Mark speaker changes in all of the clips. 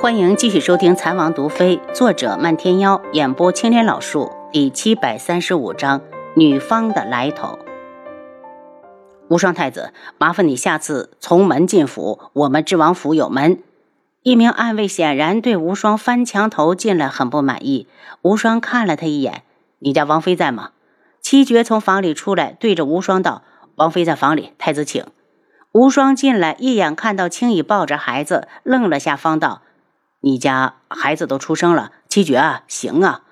Speaker 1: 欢迎继续收听《残王毒妃》，作者漫天妖，演播青莲老树，第七百三十五章：女方的来头。无双太子，麻烦你下次从门进府，我们知王府有门。一名暗卫显然对无双翻墙头进来很不满意。无双看了他一眼：“你家王妃在吗？”七绝从房里出来，对着无双道：“王妃在房里，太子请。”无双进来，一眼看到青羽抱着孩子，愣了下，方道。你家孩子都出生了，七绝啊，行啊！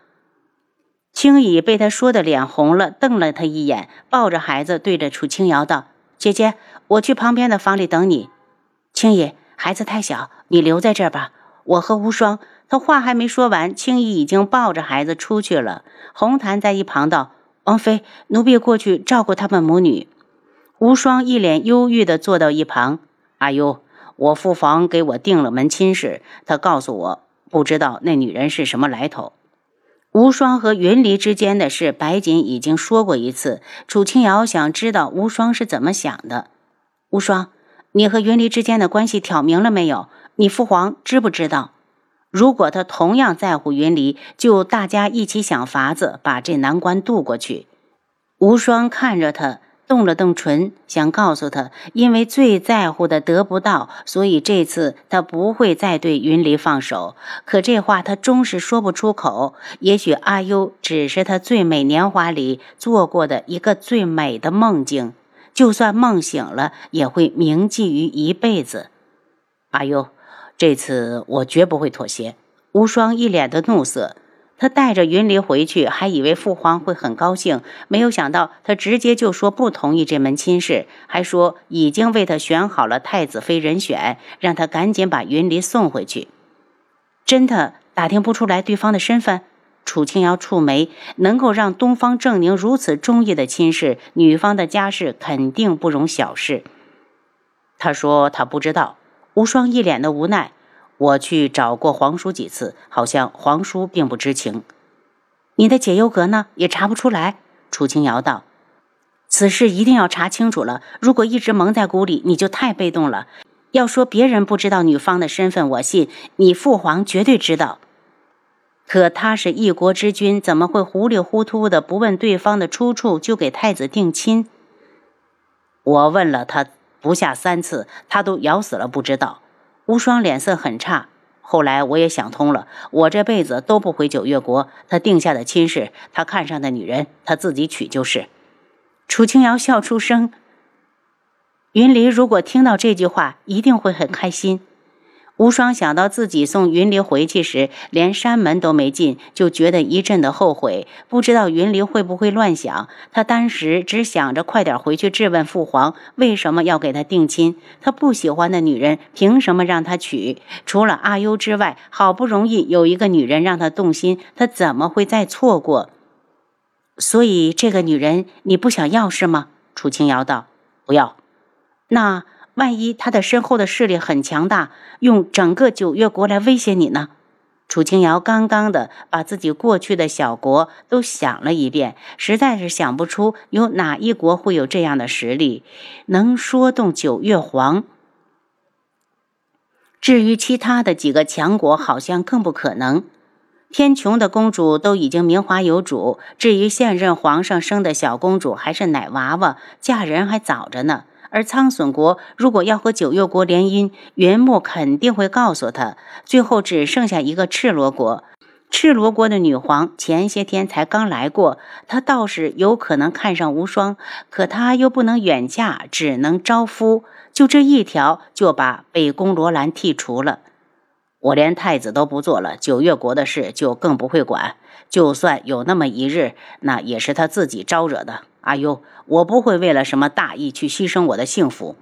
Speaker 1: 青羽被他说的脸红了，瞪了他一眼，抱着孩子对着楚青瑶道：“姐姐，我去旁边的房里等你。”青羽，孩子太小，你留在这儿吧。我和无双。他话还没说完，青羽已经抱着孩子出去了。红檀在一旁道：“王妃，奴婢过去照顾他们母女。”无双一脸忧郁的坐到一旁。阿优。我父皇给我定了门亲事，他告诉我不知道那女人是什么来头。无双和云离之间的事，白锦已经说过一次。楚清瑶想知道无双是怎么想的。无双，你和云离之间的关系挑明了没有？你父皇知不知道？如果他同样在乎云离，就大家一起想法子把这难关渡过去。无双看着他。动了动唇，想告诉他，因为最在乎的得不到，所以这次他不会再对云离放手。可这话他终是说不出口。也许阿优只是他最美年华里做过的一个最美的梦境，就算梦醒了，也会铭记于一辈子。阿优，这次我绝不会妥协。无双一脸的怒色。他带着云离回去，还以为父皇会很高兴，没有想到他直接就说不同意这门亲事，还说已经为他选好了太子妃人选，让他赶紧把云离送回去。真的打听不出来对方的身份？楚清瑶蹙眉，能够让东方正宁如此中意的亲事，女方的家世肯定不容小视。他说他不知道。无双一脸的无奈。我去找过皇叔几次，好像皇叔并不知情。你的解忧阁呢？也查不出来。楚清瑶道：“此事一定要查清楚了。如果一直蒙在鼓里，你就太被动了。要说别人不知道女方的身份，我信。你父皇绝对知道。可他是一国之君，怎么会糊里糊涂的不问对方的出处就给太子定亲？我问了他不下三次，他都咬死了不知道。”无双脸色很差。后来我也想通了，我这辈子都不回九月国。他定下的亲事，他看上的女人，他自己娶就是。楚清瑶笑出声。云离如果听到这句话，一定会很开心。无双想到自己送云离回去时，连山门都没进，就觉得一阵的后悔。不知道云离会不会乱想。他当时只想着快点回去质问父皇，为什么要给他定亲？他不喜欢的女人，凭什么让他娶？除了阿优之外，好不容易有一个女人让他动心，他怎么会再错过？所以这个女人你不想要是吗？楚清瑶道：“不要。”那。万一他的身后的势力很强大，用整个九月国来威胁你呢？楚清瑶刚刚的把自己过去的小国都想了一遍，实在是想不出有哪一国会有这样的实力，能说动九月皇。至于其他的几个强国，好像更不可能。天穹的公主都已经名花有主，至于现任皇上生的小公主，还是奶娃娃，嫁人还早着呢。而苍隼国如果要和九月国联姻，云木肯定会告诉他。最后只剩下一个赤罗国，赤罗国的女皇前些天才刚来过，她倒是有可能看上无双，可她又不能远嫁，只能招夫。就这一条，就把北宫罗兰剔除了。我连太子都不做了，九月国的事就更不会管。就算有那么一日，那也是他自己招惹的。阿优，我不会为了什么大义去牺牲我的幸福。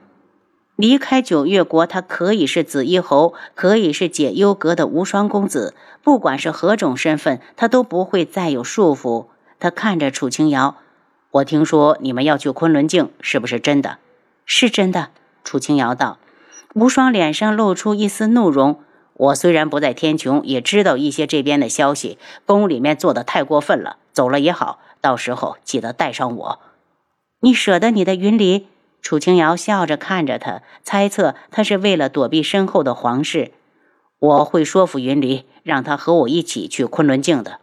Speaker 1: 离开九月国，他可以是紫衣侯，可以是解忧阁的无双公子，不管是何种身份，他都不会再有束缚。他看着楚清瑶，我听说你们要去昆仑镜，是不是真的？是真的。楚清瑶道。无双脸上露出一丝怒容。我虽然不在天穹，也知道一些这边的消息。宫里面做的太过分了，走了也好。到时候记得带上我。你舍得你的云离？楚清瑶笑着看着他，猜测他是为了躲避身后的皇室。我会说服云离，让他和我一起去昆仑镜的。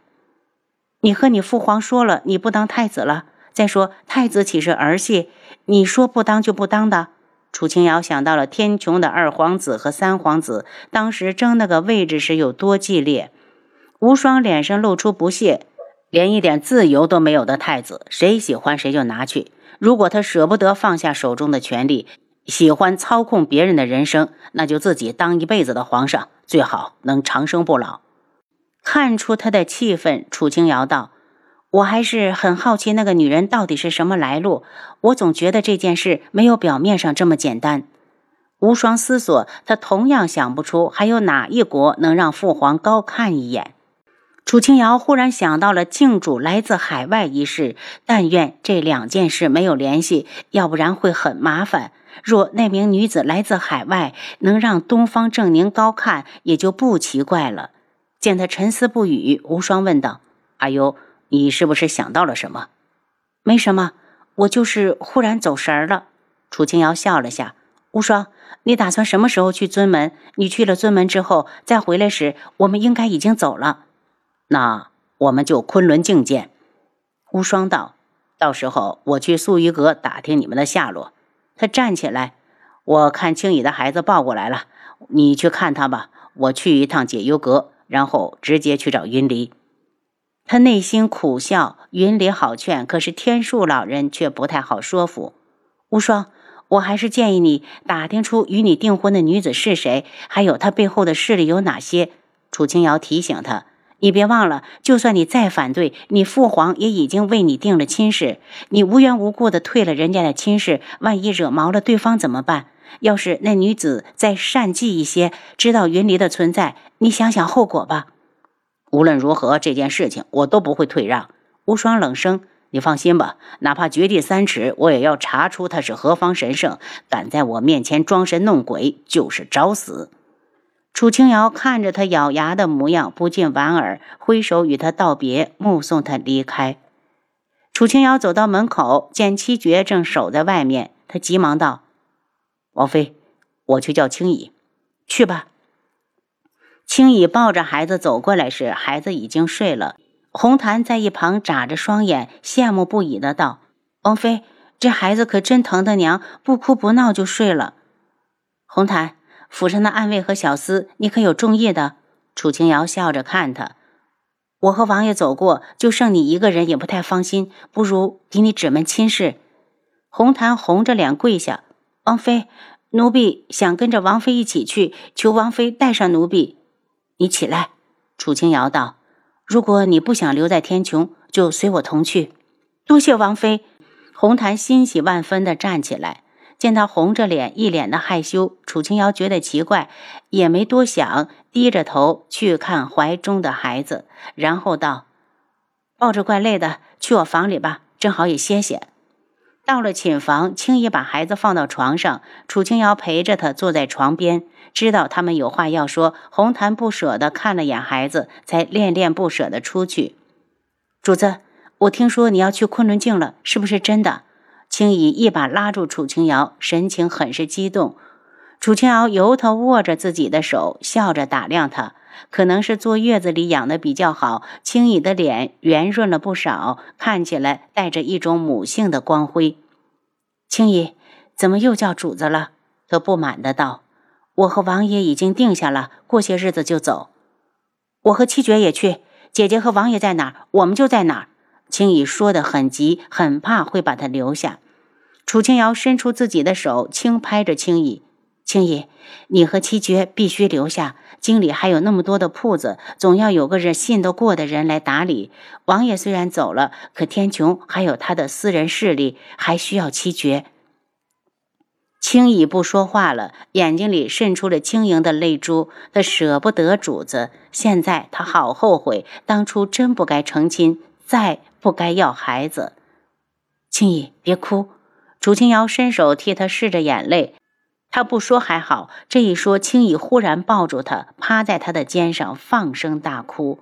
Speaker 2: 你和你父皇说了，你不当太子了。再说，太子岂是儿戏？你说不当就不当的。楚清瑶想到了天穹的二皇子和三皇子，当时争那个位置时有多激烈。无双脸上露出不屑，连一点自由都没有的太子，谁喜欢谁就拿去。如果他舍不得放下手中的权力，喜欢操控别人的人生，那就自己当一辈子的皇上。最好能长生不老。看出他的气愤，楚清瑶道：“我还是很好奇，那个女人到底是什么来路？我总觉得这件事没有表面上这么简单。”无双思索，他同样想不出还有哪一国能让父皇高看一眼。楚清瑶忽然想到了靖主来自海外一事，但愿这两件事没有联系，要不然会很麻烦。若那名女子来自海外，能让东方正宁高看，也就不奇怪了。见他沉思不语，无双问道：“阿尤，你是不是想到了什么？”“没什么，我就是忽然走神儿了。”楚清瑶笑了下。“无双，你打算什么时候去尊门？你去了尊门之后，再回来时，我们应该已经走了。
Speaker 1: 那我们就昆仑镜见。”无双道：“到时候我去素衣阁打听你们的下落。”
Speaker 2: 他站起来，我看青羽的孩子抱过来了，你去看他吧。我去一趟解忧阁，然后直接去找云离。他内心苦笑，云离好劝，可是天树老人却不太好说服。无双，我还是建议你打听出与你订婚的女子是谁，还有她背后的势力有哪些。楚清瑶提醒他。你别忘了，就算你再反对，你父皇也已经为你定了亲事。你无缘无故的退了人家的亲事，万一惹毛了对方怎么办？要是那女子再善计一些，知道云离的存在，你想想后果吧。
Speaker 1: 无论如何，这件事情我都不会退让。无双冷声：“你放心吧，哪怕掘地三尺，我也要查出他是何方神圣。敢在我面前装神弄鬼，就是找死。”
Speaker 2: 楚清瑶看着他咬牙的模样，不禁莞尔，挥手与他道别，目送他离开。楚清瑶走到门口，见七绝正守在外面，他急忙道：“王妃，我去叫青羽，去吧。”青羽抱着孩子走过来时，孩子已经睡了。红檀在一旁眨着双眼，羡慕不已的道：“王妃，这孩子可真疼他娘，不哭不闹就睡了。”红檀。府上的暗卫和小厮，你可有中意的？楚清瑶笑着看他。我和王爷走过，就剩你一个人，也不太放心。不如给你指门亲事。红檀红着脸跪下：“王妃，奴婢想跟着王妃一起去，求王妃带上奴婢。”你起来。楚清瑶道：“如果你不想留在天穹，就随我同去。”多谢王妃。红檀欣喜万分地站起来。见他红着脸，一脸的害羞，楚清瑶觉得奇怪，也没多想，低着头去看怀中的孩子，然后道：“抱着怪累的，去我房里吧，正好也歇歇。”到了寝房，轻易把孩子放到床上，楚清瑶陪着他坐在床边，知道他们有话要说。红檀不舍的看了眼孩子，才恋恋不舍的出去。主子，我听说你要去昆仑镜了，是不是真的？青姨一把拉住楚清瑶，神情很是激动。楚清瑶由头握着自己的手，笑着打量他。可能是坐月子里养的比较好，青姨的脸圆润了不少，看起来带着一种母性的光辉。青姨，怎么又叫主子了？他不满的道：“我和王爷已经定下了，过些日子就走。我和七绝也去。姐姐和王爷在哪儿，我们就在哪儿。”青姨说的很急，很怕会把他留下。楚清瑶伸出自己的手，轻拍着青衣：“青衣，你和七绝必须留下。京里还有那么多的铺子，总要有个人信得过的人来打理。王爷虽然走了，可天穹还有他的私人势力，还需要七绝。”青衣不说话了，眼睛里渗出了晶莹的泪珠。他舍不得主子，现在他好后悔，当初真不该成亲，再不该要孩子。青衣，别哭。楚清瑶伸手替他拭着眼泪，他不说还好，这一说，青羽忽然抱住他，趴在他的肩上放声大哭。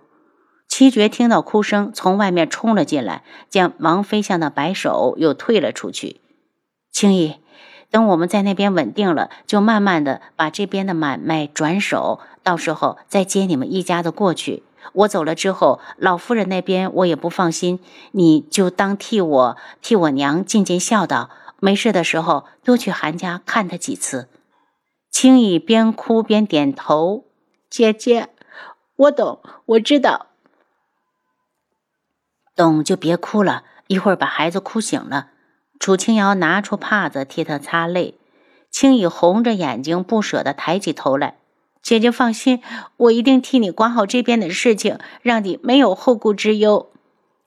Speaker 2: 七绝听到哭声，从外面冲了进来，见王妃向他摆手，又退了出去。青羽，等我们在那边稳定了，就慢慢的把这边的买卖转手，到时候再接你们一家子过去。我走了之后，老夫人那边我也不放心，你就当替我替我娘尽尽孝道。没事的时候多去韩家看他几次。青怡边哭边点头：“姐姐，我懂，我知道。懂就别哭了，一会儿把孩子哭醒了。”楚清瑶拿出帕子替他擦泪。青怡红着眼睛，不舍得抬起头来。姐姐放心，我一定替你管好这边的事情，让你没有后顾之忧。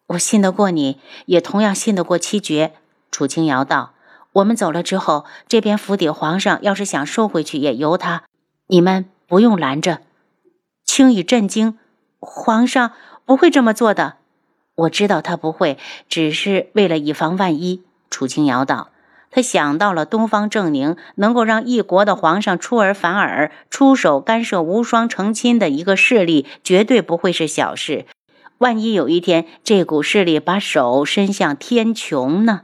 Speaker 2: 我信得过你，也同样信得过七绝。楚清瑶道：“我们走了之后，这边府邸皇上要是想收回去，也由他，你们不用拦着。”青羽震惊：“皇上不会这么做的。”我知道他不会，只是为了以防万一。楚清瑶道。他想到了东方正宁能够让一国的皇上出尔反尔、出手干涉无双成亲的一个势力，绝对不会是小事。万一有一天这股势力把手伸向天穹呢？